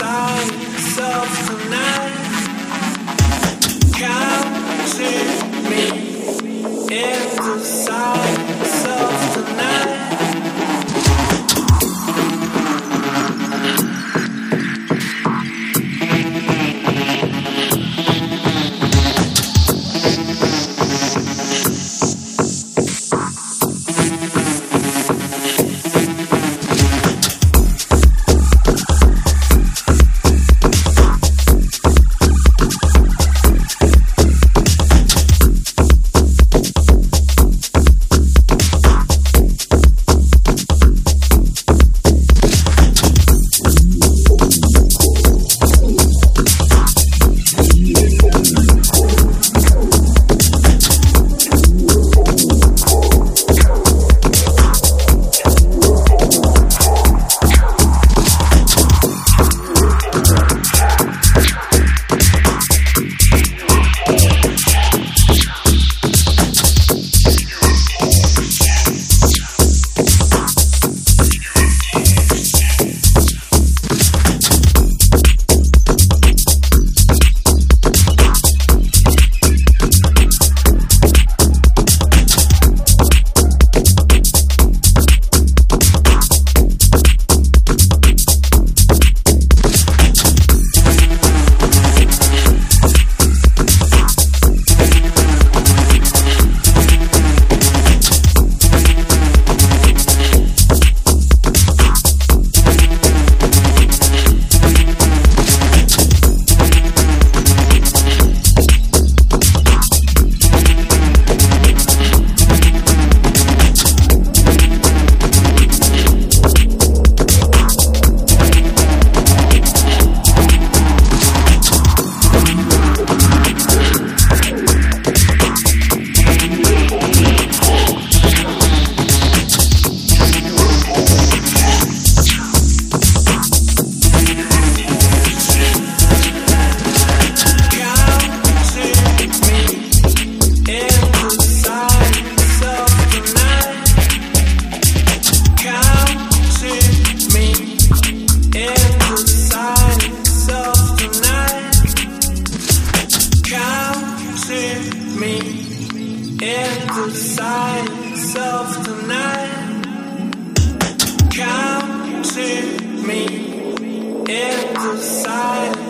Counting me in the sun. signs yourself tonight. come to me in the silence